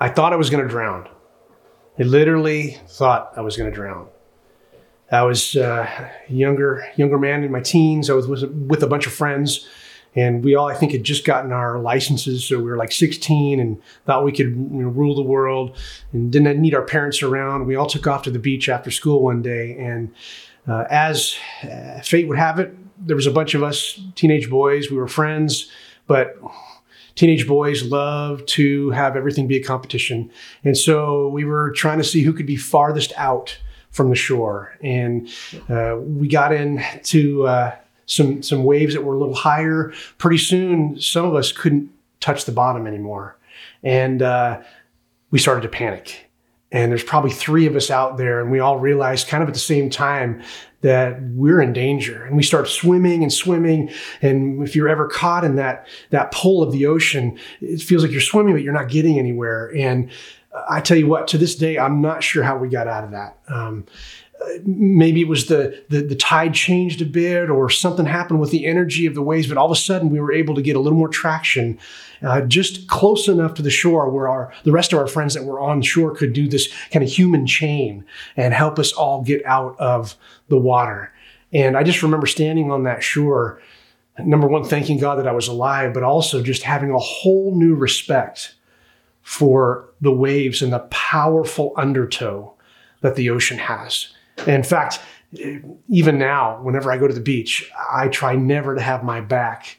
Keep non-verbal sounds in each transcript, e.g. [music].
I thought I was going to drown. I literally thought I was going to drown. I was uh, younger younger man in my teens. I was with, with a bunch of friends, and we all I think had just gotten our licenses, so we were like 16 and thought we could you know, rule the world, and didn't need our parents around. We all took off to the beach after school one day, and uh, as uh, fate would have it, there was a bunch of us teenage boys. We were friends, but teenage boys love to have everything be a competition. And so we were trying to see who could be farthest out from the shore. And uh, we got into uh, some, some waves that were a little higher. Pretty soon, some of us couldn't touch the bottom anymore. And uh, we started to panic and there's probably three of us out there and we all realized kind of at the same time that we're in danger. And we start swimming and swimming. And if you're ever caught in that that pull of the ocean it feels like you're swimming but you're not getting anywhere. And i tell you what to this day i'm not sure how we got out of that. Um, maybe it was the, the, the tide changed a bit or something happened with the energy of the waves but all of a sudden we were able to get a little more traction uh, just close enough to the shore where our the rest of our friends that were on shore could do this kind of human chain and help us all get out of the water. And i just remember standing on that shore number one thanking god that i was alive but also just having a whole new respect for the waves and the powerful undertow that the ocean has in fact, even now, whenever I go to the beach, I try never to have my back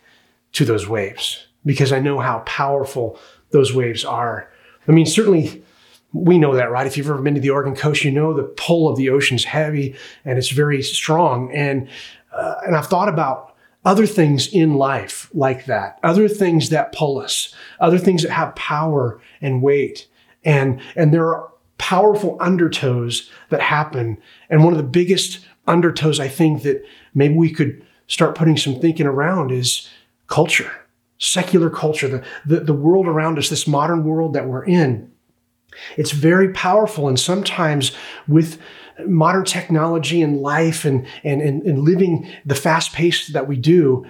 to those waves because I know how powerful those waves are. I mean, certainly we know that, right? If you've ever been to the Oregon coast, you know the pull of the ocean's heavy and it's very strong. And uh, and I've thought about other things in life like that, other things that pull us, other things that have power and weight. And and there are powerful undertows that happen. And one of the biggest undertows I think that maybe we could start putting some thinking around is culture, secular culture, the, the, the world around us, this modern world that we're in. It's very powerful. And sometimes with modern technology and life and, and, and, and living the fast pace that we do,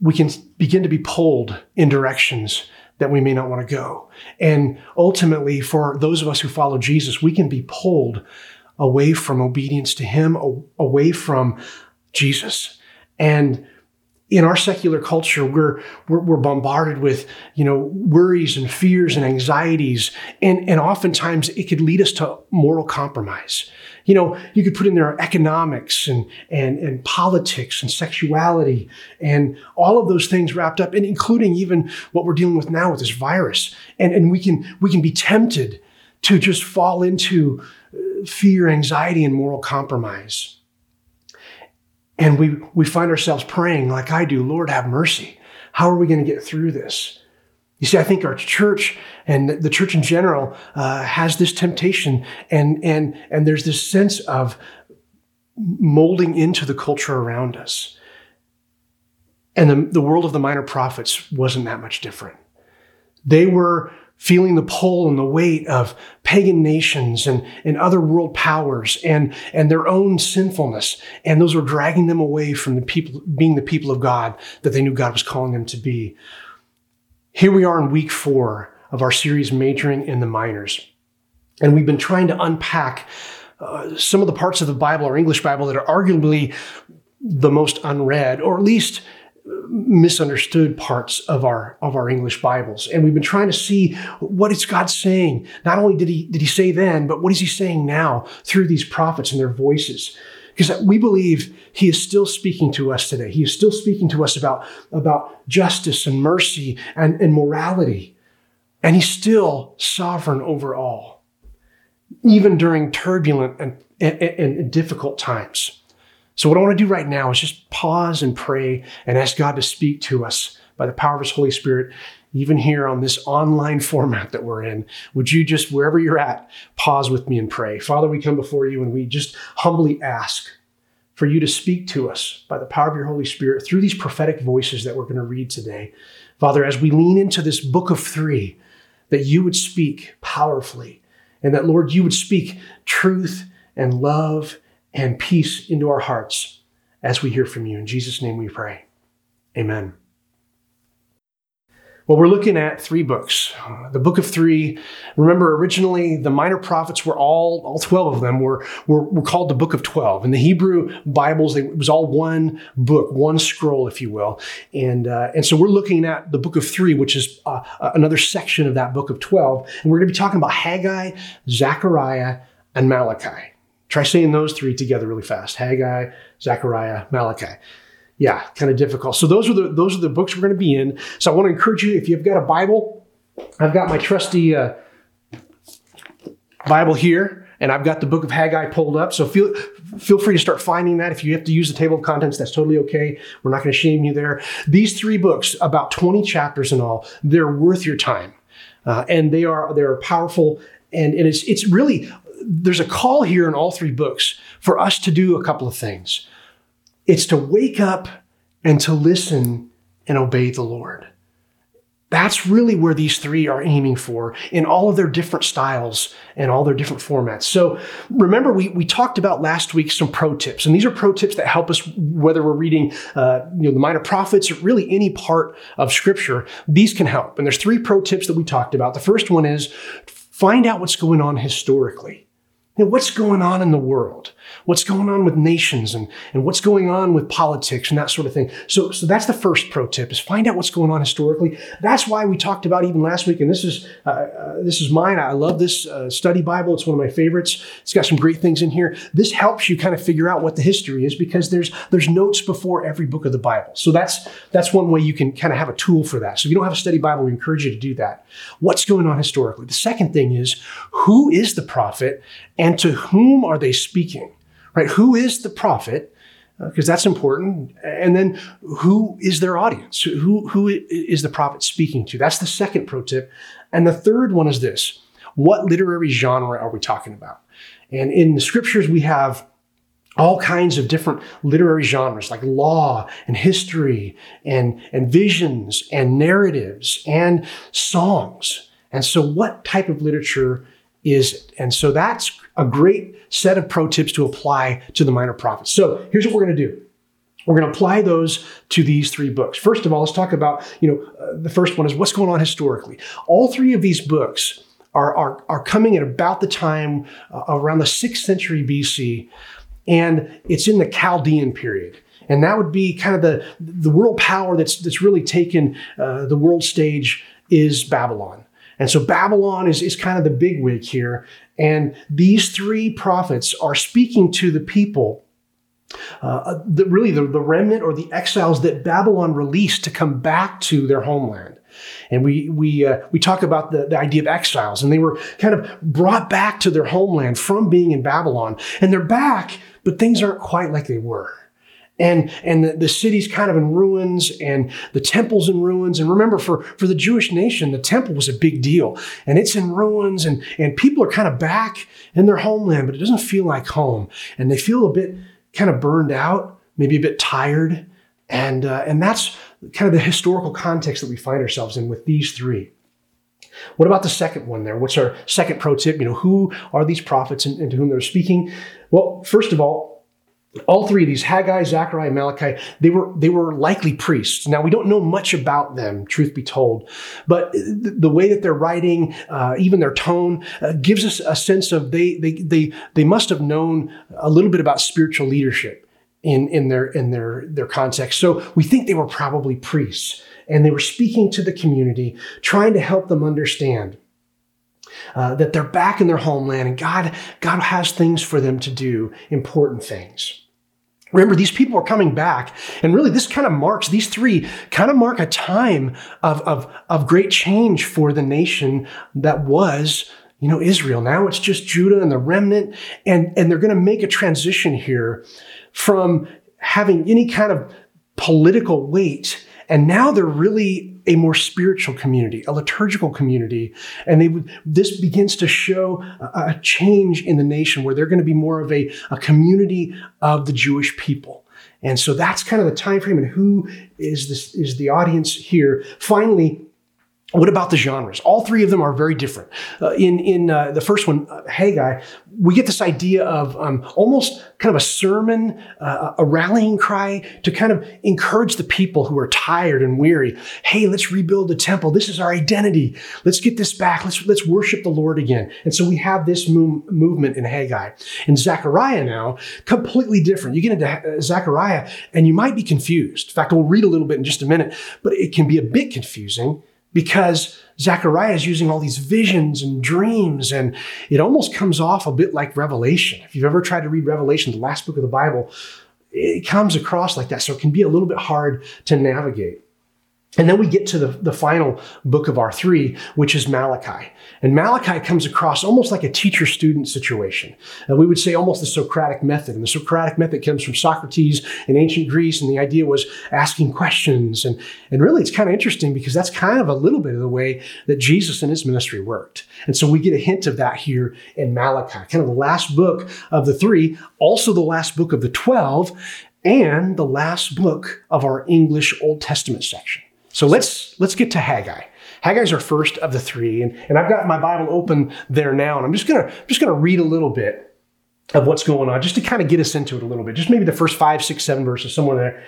we can begin to be pulled in directions that we may not want to go. And ultimately, for those of us who follow Jesus, we can be pulled away from obedience to Him, away from Jesus. And in our secular culture, we're, we're, we're, bombarded with, you know, worries and fears and anxieties. And, and oftentimes it could lead us to moral compromise. You know, you could put in there economics and, and, and politics and sexuality and all of those things wrapped up, and including even what we're dealing with now with this virus. And, and we can, we can be tempted to just fall into uh, fear, anxiety, and moral compromise. And we, we find ourselves praying, like I do, Lord, have mercy. How are we going to get through this? You see, I think our church and the church in general uh, has this temptation, and, and, and there's this sense of molding into the culture around us. And the, the world of the minor prophets wasn't that much different. They were feeling the pull and the weight of pagan nations and, and other world powers and, and their own sinfulness. And those were dragging them away from the people, being the people of God that they knew God was calling them to be. Here we are in week four of our series, Majoring in the Minors. And we've been trying to unpack uh, some of the parts of the Bible or English Bible that are arguably the most unread, or at least misunderstood parts of our of our English Bibles, and we've been trying to see what is God saying. Not only did he did he say then, but what is he saying now through these prophets and their voices. Because we believe he is still speaking to us today. He is still speaking to us about, about justice and mercy and, and morality. And he's still sovereign over all, even during turbulent and, and, and difficult times. So, what I want to do right now is just pause and pray and ask God to speak to us by the power of His Holy Spirit, even here on this online [laughs] format that we're in. Would you just, wherever you're at, pause with me and pray? Father, we come before you and we just humbly ask for you to speak to us by the power of your Holy Spirit through these prophetic voices that we're going to read today. Father, as we lean into this book of three, that you would speak powerfully and that, Lord, you would speak truth and love and peace into our hearts as we hear from you. In Jesus' name we pray. Amen. Well, we're looking at three books. The book of three. Remember, originally the minor prophets were all, all 12 of them were, were, were called the book of 12. In the Hebrew Bibles, it was all one book, one scroll, if you will. And, uh, and so we're looking at the book of three, which is uh, another section of that book of 12. And we're going to be talking about Haggai, Zechariah, and Malachi. Try saying those three together really fast Haggai, Zechariah, Malachi yeah, kind of difficult. So those are the those are the books we're going to be in. So I want to encourage you if you've got a Bible, I've got my trusty uh, Bible here, and I've got the book of Haggai pulled up. So feel feel free to start finding that. If you have to use the table of contents, that's totally okay. We're not going to shame you there. These three books, about twenty chapters in all, they're worth your time, uh, and they are they're powerful. And, and it's it's really there's a call here in all three books for us to do a couple of things. It's to wake up and to listen and obey the Lord. That's really where these three are aiming for in all of their different styles and all their different formats. So remember, we, we talked about last week some pro tips, and these are pro tips that help us whether we're reading uh, you know, the minor prophets or really any part of scripture. These can help. And there's three pro tips that we talked about. The first one is find out what's going on historically. You know, what's going on in the world? What's going on with nations and, and what's going on with politics and that sort of thing? So, so that's the first pro tip is find out what's going on historically. That's why we talked about even last week, and this is uh, uh, this is mine. I love this uh, study Bible. It's one of my favorites. It's got some great things in here. This helps you kind of figure out what the history is because there's there's notes before every book of the Bible. So that's that's one way you can kind of have a tool for that. So if you don't have a study Bible, we encourage you to do that. What's going on historically? The second thing is who is the prophet and to whom are they speaking? Right? Who is the prophet? Because uh, that's important. And then who is their audience? Who, who is the prophet speaking to? That's the second pro tip. And the third one is this what literary genre are we talking about? And in the scriptures, we have all kinds of different literary genres like law and history and, and visions and narratives and songs. And so, what type of literature is it? And so that's a great set of pro tips to apply to the minor prophets. So here's what we're going to do. We're going to apply those to these three books. First of all, let's talk about, you know, uh, the first one is what's going on historically. All three of these books are, are, are coming at about the time uh, around the 6th century BC, and it's in the Chaldean period. And that would be kind of the, the world power that's, that's really taken uh, the world stage is Babylon. And so Babylon is, is kind of the big wig here. And these three prophets are speaking to the people, uh, the, really the, the remnant or the exiles that Babylon released to come back to their homeland. And we we uh, we talk about the, the idea of exiles, and they were kind of brought back to their homeland from being in Babylon, and they're back, but things aren't quite like they were and and the, the, city's kind of in ruins and the temple's in ruins and remember for for the jewish nation the temple was a big deal and it's in ruins and and people are kind of back in their homeland but it doesn't feel like home and they feel a bit kind of burned out maybe a bit tired and uh, and that's kind of the historical context that we find ourselves in with these three what about the second one there? What's our second pro tip? You know, who are these prophets and, and to whom they're speaking? Well, first of all, all three of these haggai zechariah malachi they were they were likely priests now we don't know much about them truth be told but the, way that they're writing uh, even their tone uh, gives us a sense of they they they they must have known a little bit about spiritual leadership in in their in their their context so we think they were probably priests and they were speaking to the community trying to help them understand uh, that they're back in their homeland and God, God has things for them to do, important things. Remember, these people are coming back, and really, this kind of marks, these three kind of mark a time of, of, of great change for the nation that was, you know, Israel. Now it's just Judah and the remnant, and, and they're going to make a transition here from having any kind of political weight, and now they're really a more spiritual community, a liturgical community. And they would, this begins to show a, a change in the nation where they're going to be more of a, a community of the Jewish people. And so that's kind of the time frame and who is this is the audience here. Finally, What about the genres? All three of them are very different. Uh, in in uh, the first one, uh, Haggai, we get this idea of um, almost kind of a sermon, uh, a rallying cry to kind of encourage the people who are tired and weary. Hey, let's rebuild the temple. This is our identity. Let's get this back. Let's let's worship the Lord again. And so we have this mo- movement in Haggai. In Zechariah now, completely different. You get into uh, Zechariah and you might be confused. In fact, we'll read a little bit in just a minute, but it can be a bit confusing because Zechariah is using all these visions and dreams, and it almost comes off a bit like Revelation. If you've ever tried to read Revelation, the last book of the Bible, it comes across like that. So it can be a little bit hard to navigate. And then we get to the, the final book of our three, which is Malachi. And Malachi comes across almost like a teacher student situation. We would say almost the Socratic method. And the Socratic method comes from Socrates in ancient Greece. And the idea was asking questions. And, and really, it's kind of interesting because that's kind of a little bit of the way that Jesus and his ministry worked. And so we get a hint of that here in Malachi, kind of the last book of the three, also the last book of the 12, and the last book of our English Old Testament section. So let's let's get to Haggai. Haggai's our first of the three, and, and I've got my Bible open there now, and I'm just gonna just gonna read a little bit of what's going on, just to kind of get us into it a little bit. Just maybe the first five, six, seven verses, somewhere there.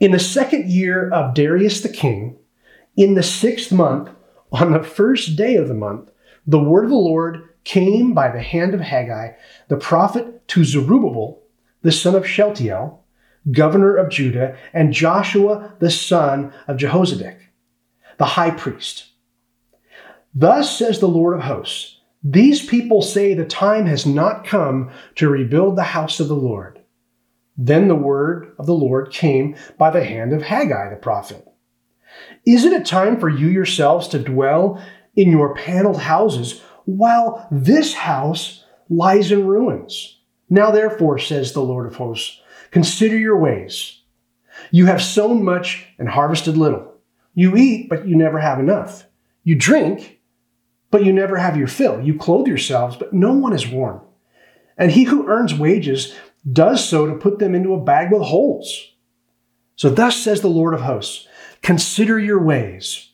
In the second year of Darius the king, in the sixth month, on the first day of the month, the word of the Lord came by the hand of Haggai, the prophet, to Zerubbabel, the son of Shealtiel, governor of Judah, and Joshua the son of Jehozadak, the high priest. Thus says the Lord of hosts These people say the time has not come to rebuild the house of the Lord. Then the word of the Lord came by the hand of Haggai the prophet. Is it a time for you yourselves to dwell in your paneled houses while this house lies in ruins? Now therefore, says the Lord of hosts, Consider your ways. You have sown much and harvested little. You eat, but you never have enough. You drink, but you never have your fill. You clothe yourselves, but no one is warm. And he who earns wages does so to put them into a bag with holes. So thus says the Lord of hosts, consider your ways.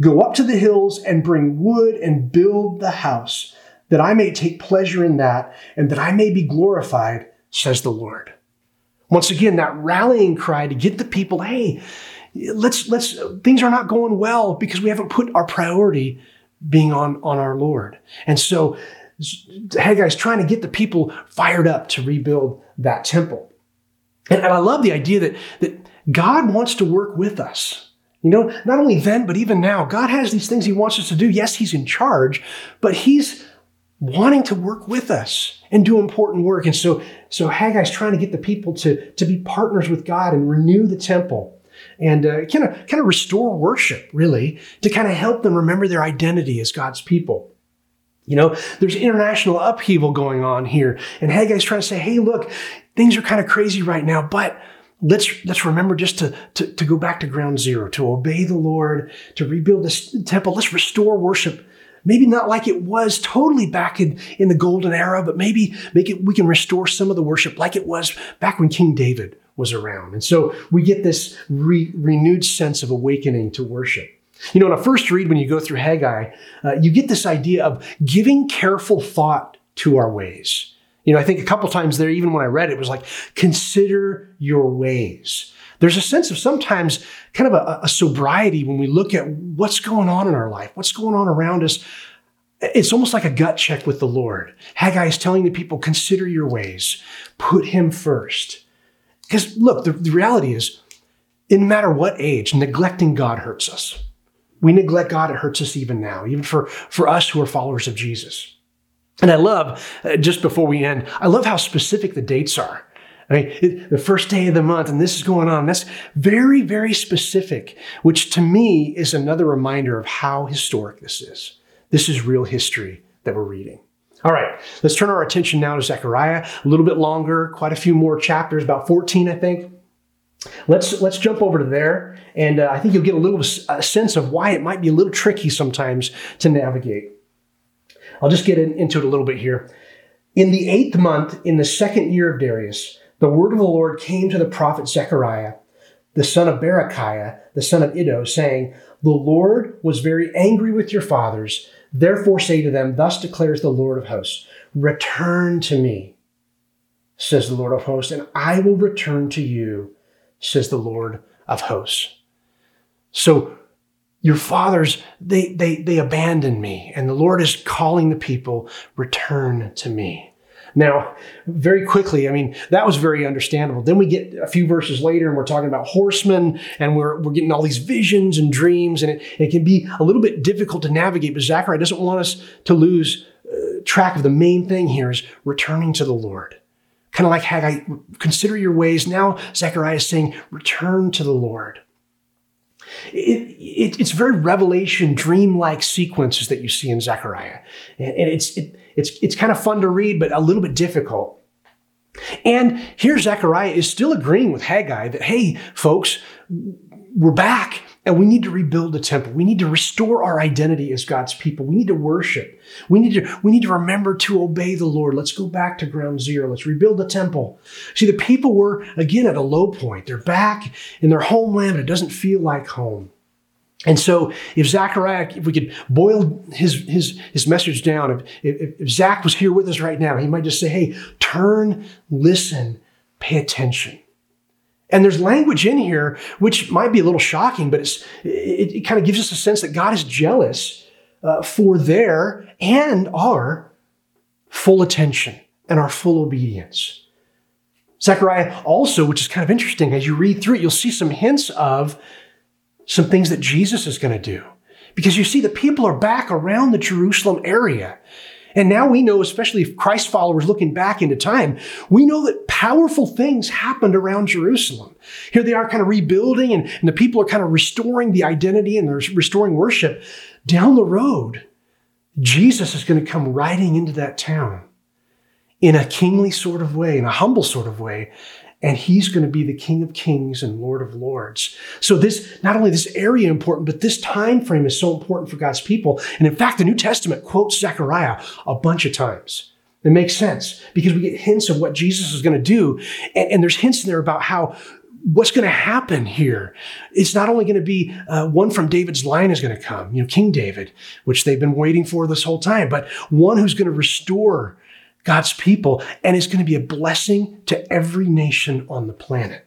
Go up to the hills and bring wood and build the house, that I may take pleasure in that, and that I may be glorified, says the Lord. Once again, that rallying cry to get the people, hey, let's, let's, things are not going well because we haven't put our priority being on, on our Lord. And so Haggai's trying to get the people fired up to rebuild that temple. And, and I love the idea that, that God wants to work with us. You know, not only then, but even now, God has these things He wants us to do. Yes, He's in charge, but He's wanting to work with us and do important work. And so, so Haggai's trying to get the people to, to be partners with God and renew the temple and kind of kind of restore worship, really, to kind of help them remember their identity as God's people. You know, there's international upheaval going on here, and Haggai's trying to say, "Hey, look, things are kind of crazy right now, but." Let's, let's remember just to, to, to go back to ground zero, to obey the Lord, to rebuild this temple. Let's restore worship maybe not like it was totally back in, in the golden era, but maybe make it, we can restore some of the worship like it was back when King David was around. And so we get this re- renewed sense of awakening to worship. You know, in a first read, when you go through Haggai, uh, you get this idea of giving careful thought to our ways. You know, I think a couple times there, even when I read it, it was like, consider your ways. There's a sense of sometimes kind of a, a sobriety when we look at what's going on in our life, what's going on around us. It's almost like a gut check with the Lord. Haggai is telling the people, consider your ways, put him first. Because look, the, the reality is, in no matter what age, neglecting God hurts us. We neglect God, it hurts us even now, even for, for us who are followers of Jesus. And I love, uh, just before we end, I love how specific the dates are. I mean, it, the first day of the month, and this is going on. That's very, very specific, which to me is another reminder of how historic this is. This is real history that we're reading. All right, let's turn our attention now to Zechariah. A little bit longer, quite a few more chapters, about 14, I think. Let's let's jump over to there, and uh, I think you'll get a little a sense of why it might be a little tricky sometimes to navigate. I'll just get in, into it a little bit here. In the eighth month, in the second year of Darius, the word of the Lord came to the prophet Zechariah, the son of Berechiah, the son of Iddo, saying, The Lord was very angry with your fathers. Therefore say to them, Thus declares the Lord of hosts, Return to me, says the Lord of hosts, and I will return to you, says the Lord of hosts. So your fathers, they, they, they abandoned me, and the Lord is calling the people, return to me. Now, very quickly, I mean, that was very understandable. Then we get a few verses later and we're talking about horsemen and we're, we're getting all these visions and dreams, and it, it can be a little bit difficult to navigate. But Zechariah doesn't want us to lose uh, track of the main thing here is returning to the Lord. Kind of like Haggai, consider your ways. Now, Zechariah is saying, return to the Lord. It, it, it's very revelation, dream-like sequences that you see in Zechariah, and, it's it, it's it's kind of fun to read, but a little bit difficult. And here Zechariah is still agreeing with Haggai that, hey, folks, we're back. And we need to rebuild the temple. We need to restore our identity as God's people. We need to worship. We need to, we need to remember to obey the Lord. Let's go back to ground zero. Let's rebuild the temple. See, the people were, again, at a low point. They're back in their homeland, but it doesn't feel like home. And so, if Zechariah, if we could boil his, his, his message down, if, if, if Zach was here with us right now, he might just say, hey, turn, listen, pay attention. And there's language in here which might be a little shocking, but it, it kind of gives us a sense that God is jealous uh, for their and our full attention and our full obedience. Zechariah also, which is kind of interesting, as you read through it, you'll see some hints of some things that Jesus is going to do. Because you see, the people are back around the Jerusalem area. And now we know, especially if Christ followers looking back into time, we know that powerful things happened around Jerusalem. Here they are kind of rebuilding and, and the people are kind of restoring the identity and they're restoring worship. Down the road, Jesus is going to come riding into that town in a kingly sort of way, in a humble sort of way, and he's going to be the king of kings and lord of lords. So this not only this area important but this time frame is so important for god's people. And in fact the new testament quotes zechariah a bunch of times. It makes sense because we get hints of what jesus is going to do. And, and, there's hints in there about how what's going to happen here. It's not only going to be uh, one from david's line is going to come you know king david which they've been waiting for this whole time but one who's going to restore God's people, and it's going to be a blessing to every nation on the planet.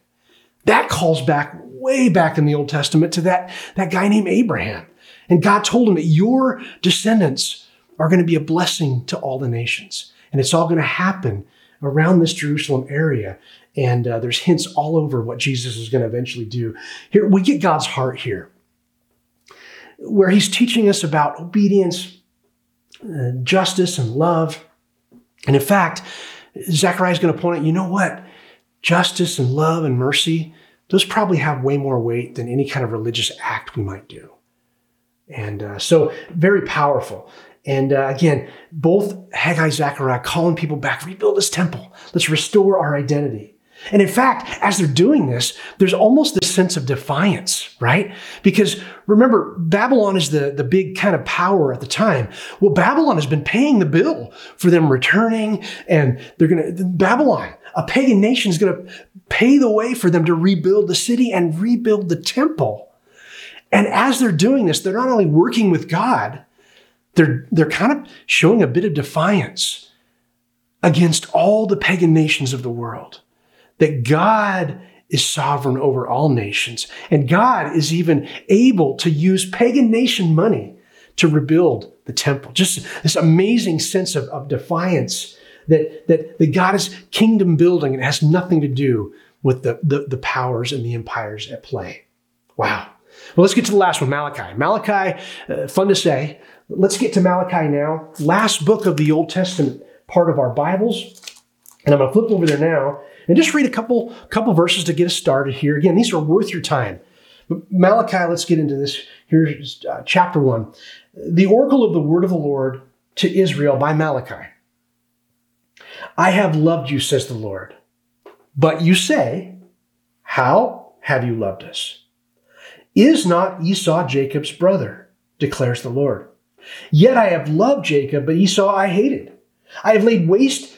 That calls back way back in the Old Testament to that, that guy named Abraham. And God told him that your descendants are going to be a blessing to all the nations. And it's all going to happen around this Jerusalem area. And uh, there's hints all over what Jesus is going to eventually do. Here, we get God's heart here, where he's teaching us about obedience, uh, justice, and love. And in fact, Zechariah is going to point out, you know what? Justice and love and mercy, those probably have way more weight than any kind of religious act we might do. And uh, so, very powerful. And uh, again, both Haggai Zechariah calling people back, rebuild this temple. Let's restore our identity. And in fact, as they're doing this, there's almost this sense of defiance, right? Because remember, Babylon is the, the big kind of power at the time. Well, Babylon has been paying the bill for them returning, and they're going to, Babylon, a pagan nation, is going to pay the way for them to rebuild the city and rebuild the temple. And as they're doing this, they're not only working with God, they're, they're kind of showing a bit of defiance against all the pagan nations of the world that God is sovereign over all nations. And God is even able to use pagan nation money to rebuild the temple. Just this amazing sense of, of defiance that, that, that God is kingdom building and has nothing to do with the, the, the powers and the empires at play. Wow. Well, let's get to the last one, Malachi. Malachi, uh, fun to say. Let's get to Malachi now. Last book of the Old Testament part of our Bibles. And I'm going to flip over there now and just read a couple, couple verses to get us started here. Again, these are worth your time. Malachi, let's get into this. Here's uh, chapter one. The oracle of the word of the Lord to Israel by Malachi. I have loved you, says the Lord. But you say, How have you loved us? Is not Esau Jacob's brother, declares the Lord. Yet I have loved Jacob, but Esau I hated. I have laid waste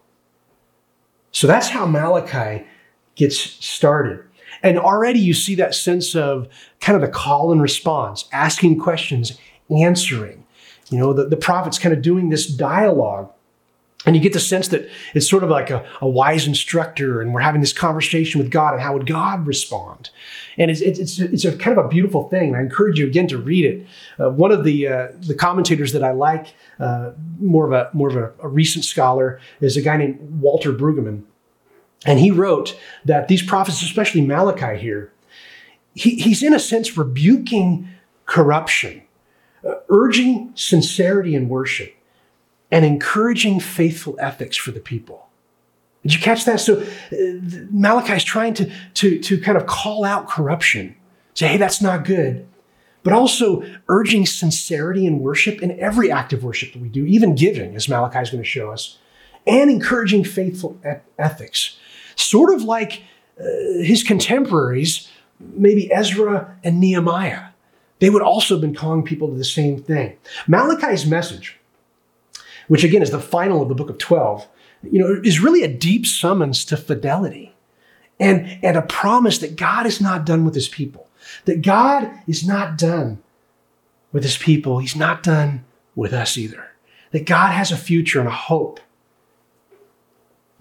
So that's how Malachi gets started. And already you see that sense of kind of the call and response, asking questions, answering. You know, the, the prophet's kind of doing this dialogue. And you get the sense that it's sort of like a, a wise instructor, and we're having this conversation with God, and how would God respond? And it's, it's, it's a kind of a beautiful thing. I encourage you again to read it. Uh, one of the uh, the commentators that I like, uh, more of a more of a, a recent scholar, is a guy named Walter Brueggemann. And he wrote that these prophets, especially Malachi here, he, he's in a sense rebuking corruption, uh, urging sincerity in worship, and encouraging faithful ethics for the people. Did you catch that? So uh, Malachi is trying to, to, to kind of call out corruption, say, hey, that's not good, but also urging sincerity in worship in every act of worship that we do, even giving, as Malachi is going to show us, and encouraging faithful ethics sort of like uh, his contemporaries, maybe Ezra and Nehemiah. They would also have been calling people to the same thing. Malachi's message, which again is the final of the book of 12, you know, is really a deep summons to fidelity and, and a promise that God is not done with his people, that God is not done with his people. He's not done with us either, that God has a future and a hope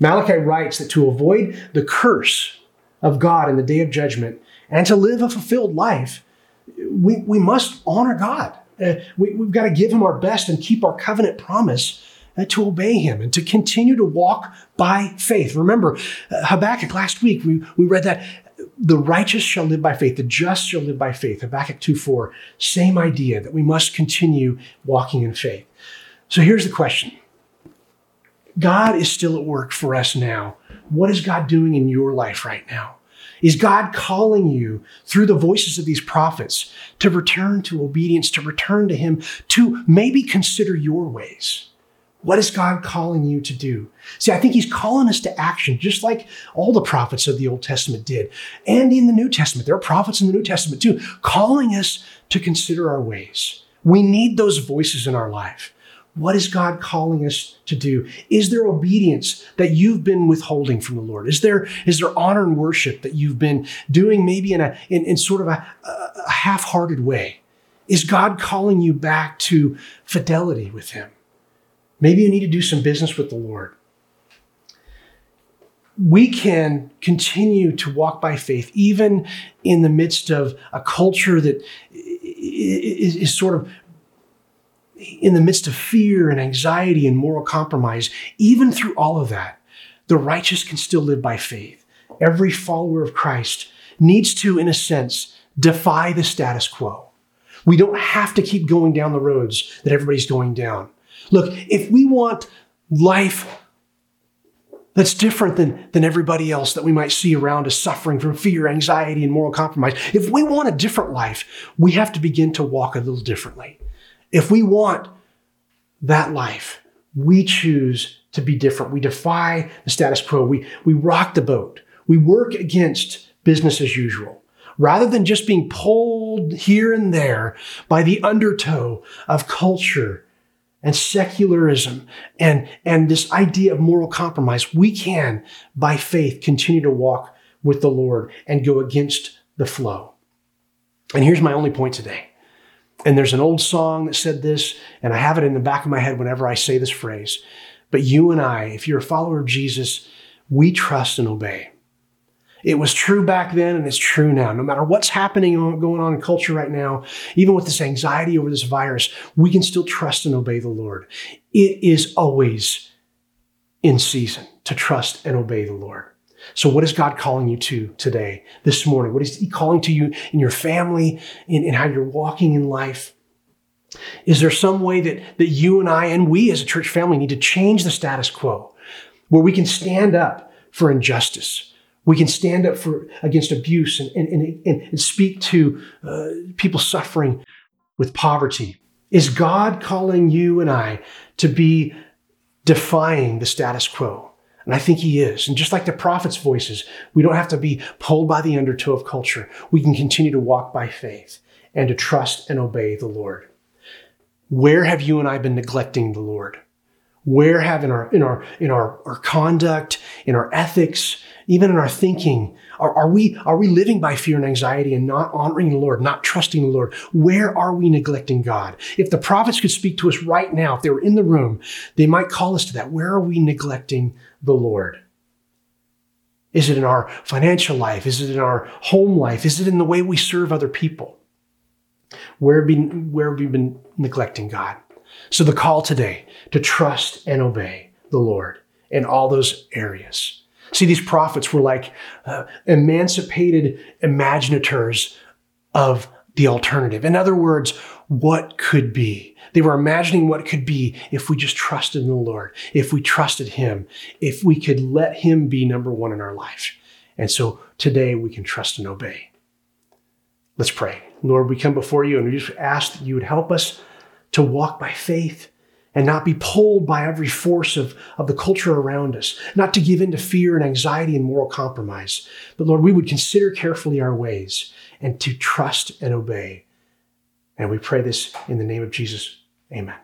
Malachi writes that to avoid the curse of God in the day of judgment and to live a fulfilled life, we, we must honor God. Uh, we, have got to give Him our best and keep our covenant promise uh, to obey Him and to continue to walk by faith. Remember, uh, Habakkuk last week, we, we read that the righteous shall live by faith, the just shall live by faith. Habakkuk 2 4, same idea that we must continue walking in faith. So here's the question God is still at work for us now. What is God doing in your life right now? Is God calling you through the voices of these prophets to return to obedience, to return to Him, to maybe consider your ways? What is God calling you to do? See, I think He's calling us to action, just like all the prophets of the Old Testament did. And in the New Testament, there are prophets in the New Testament too, calling us to consider our ways. We need those voices in our life. What is God calling us to do? Is there obedience that you've been withholding from the Lord? Is there, is there honor and worship that you've been doing maybe in a, in, in sort of a, a half-hearted way? Is God calling you back to fidelity with Him? Maybe you need to do some business with the Lord. We can continue to walk by faith, even in the midst of a culture that is, is sort of in the midst of fear and anxiety and moral compromise, even through all of that, the righteous can still live by faith. Every follower of Christ needs to, in a sense, defy the status quo. We don't have to keep going down the roads that everybody's going down. Look, if we want life that's different than, than everybody else that we might see around us suffering from fear, anxiety, and moral compromise, if we want a different life, we have to begin to walk a little differently. If we want that life, we choose to be different. We defy the status quo. We, we rock the boat. We work against business as usual. Rather than just being pulled here and there by the undertow of culture and secularism and, and this idea of moral compromise, we can, by faith, continue to walk with the Lord and go against the flow. And here's my only point today. And there's an old song that said this, and I have it in the back of my head whenever I say this phrase. But you and I, if you're a follower of Jesus, we trust and obey. It was true back then and it's true now. No matter what's happening going on in culture right now, even with this anxiety over this virus, we can still trust and obey the Lord. It is always in season to trust and obey the Lord. So, what is God calling you to today, this morning? What is He calling to you in your family, in, in how you're walking in life? Is there some way that, that you and I and we as a church family need to change the status quo where we can stand up for injustice? We can stand up for against abuse and, and, and, and speak to uh, people suffering with poverty Is God calling you and I to be defying the status quo? And I think he is. And just like the prophets' voices, we don't have to be pulled by the undertow of culture. We can continue to walk by faith and to trust and obey the Lord. Where have you and I been neglecting the Lord? Where have in our in our in our, our conduct, in our ethics, even in our thinking, are, are we are we living by fear and anxiety and not honoring the Lord, not trusting the Lord? Where are we neglecting God? If the prophets could speak to us right now, if they were in the room, they might call us to that. Where are we neglecting the Lord? Is it in our financial life? Is it in our home life? Is it in the way we serve other people? Where have, been, where have we been neglecting God? So the call today to trust and obey the Lord in all those areas. See, these prophets were like uh, emancipated imaginators of the alternative. In other words, what could be. They were imagining what could be if we just trusted in the Lord, if we trusted Him, if we could let Him be number one in our life. And so today we can trust and obey. Let's pray. Lord, we come before you and we just ask that you would help us to walk by faith and not be pulled by every force of, of the culture around us, not to give in to fear and anxiety and moral compromise. But Lord, we would consider carefully our ways and to trust and obey. And we pray this in the name of Jesus. Amen.